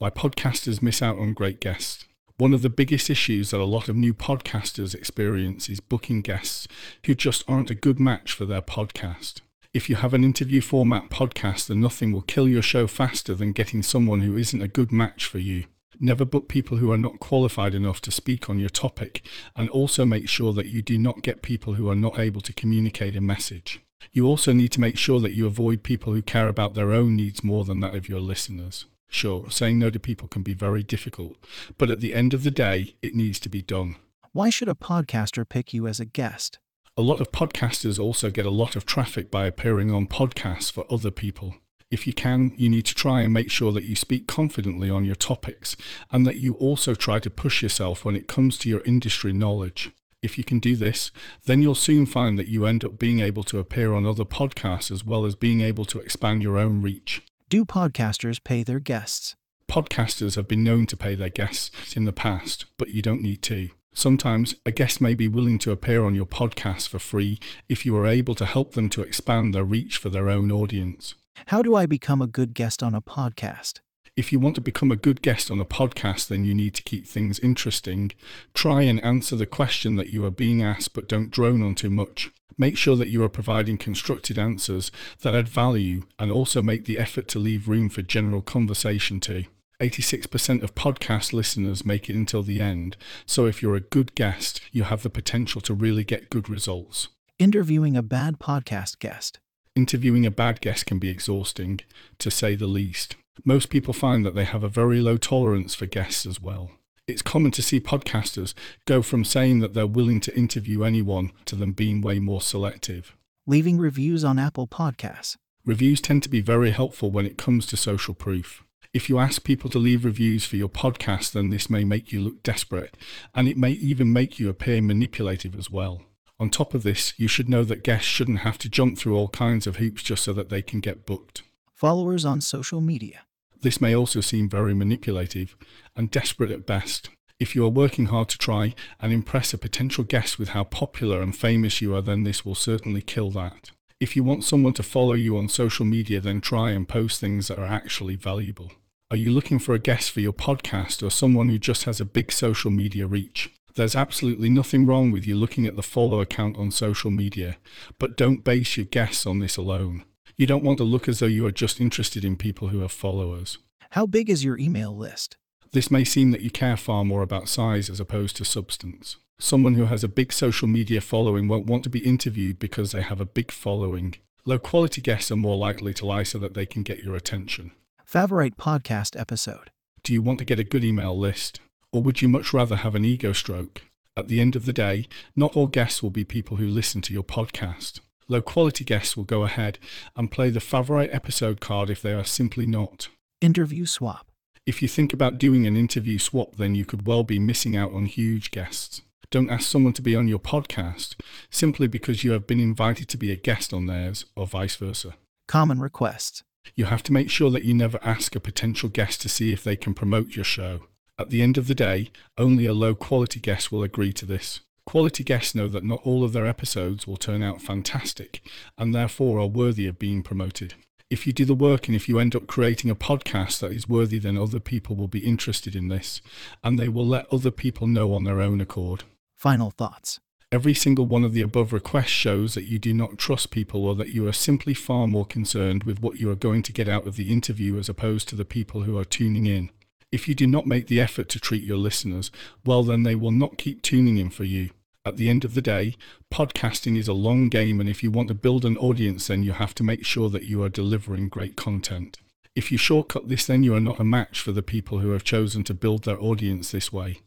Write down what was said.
Why podcasters miss out on great guests. One of the biggest issues that a lot of new podcasters experience is booking guests who just aren't a good match for their podcast. If you have an interview format podcast, then nothing will kill your show faster than getting someone who isn't a good match for you. Never book people who are not qualified enough to speak on your topic, and also make sure that you do not get people who are not able to communicate a message. You also need to make sure that you avoid people who care about their own needs more than that of your listeners. Sure, saying no to people can be very difficult, but at the end of the day, it needs to be done. Why should a podcaster pick you as a guest? A lot of podcasters also get a lot of traffic by appearing on podcasts for other people. If you can, you need to try and make sure that you speak confidently on your topics and that you also try to push yourself when it comes to your industry knowledge. If you can do this, then you'll soon find that you end up being able to appear on other podcasts as well as being able to expand your own reach. Do podcasters pay their guests? Podcasters have been known to pay their guests in the past, but you don't need to. Sometimes a guest may be willing to appear on your podcast for free if you are able to help them to expand their reach for their own audience. How do I become a good guest on a podcast? If you want to become a good guest on a podcast, then you need to keep things interesting. Try and answer the question that you are being asked, but don't drone on too much. Make sure that you are providing constructed answers that add value and also make the effort to leave room for general conversation too. 86% of podcast listeners make it until the end, so if you're a good guest, you have the potential to really get good results. Interviewing a bad podcast guest. Interviewing a bad guest can be exhausting, to say the least. Most people find that they have a very low tolerance for guests as well. It's common to see podcasters go from saying that they're willing to interview anyone to them being way more selective. Leaving reviews on Apple Podcasts. Reviews tend to be very helpful when it comes to social proof. If you ask people to leave reviews for your podcast, then this may make you look desperate, and it may even make you appear manipulative as well. On top of this, you should know that guests shouldn't have to jump through all kinds of hoops just so that they can get booked. Followers on social media. This may also seem very manipulative and desperate at best. If you are working hard to try and impress a potential guest with how popular and famous you are, then this will certainly kill that. If you want someone to follow you on social media, then try and post things that are actually valuable. Are you looking for a guest for your podcast or someone who just has a big social media reach? There's absolutely nothing wrong with you looking at the follow account on social media, but don't base your guests on this alone. You don't want to look as though you are just interested in people who have followers. How big is your email list? This may seem that you care far more about size as opposed to substance. Someone who has a big social media following won't want to be interviewed because they have a big following. Low quality guests are more likely to lie so that they can get your attention. Favorite podcast episode. Do you want to get a good email list? Or would you much rather have an ego stroke? At the end of the day, not all guests will be people who listen to your podcast. Low quality guests will go ahead and play the favorite episode card if they are simply not. Interview swap. If you think about doing an interview swap, then you could well be missing out on huge guests. Don't ask someone to be on your podcast simply because you have been invited to be a guest on theirs, or vice versa. Common requests. You have to make sure that you never ask a potential guest to see if they can promote your show. At the end of the day, only a low quality guest will agree to this. Quality guests know that not all of their episodes will turn out fantastic and therefore are worthy of being promoted. If you do the work and if you end up creating a podcast that is worthy, then other people will be interested in this and they will let other people know on their own accord. Final thoughts. Every single one of the above requests shows that you do not trust people or that you are simply far more concerned with what you are going to get out of the interview as opposed to the people who are tuning in. If you do not make the effort to treat your listeners, well, then they will not keep tuning in for you. At the end of the day, podcasting is a long game, and if you want to build an audience, then you have to make sure that you are delivering great content. If you shortcut this, then you are not a match for the people who have chosen to build their audience this way.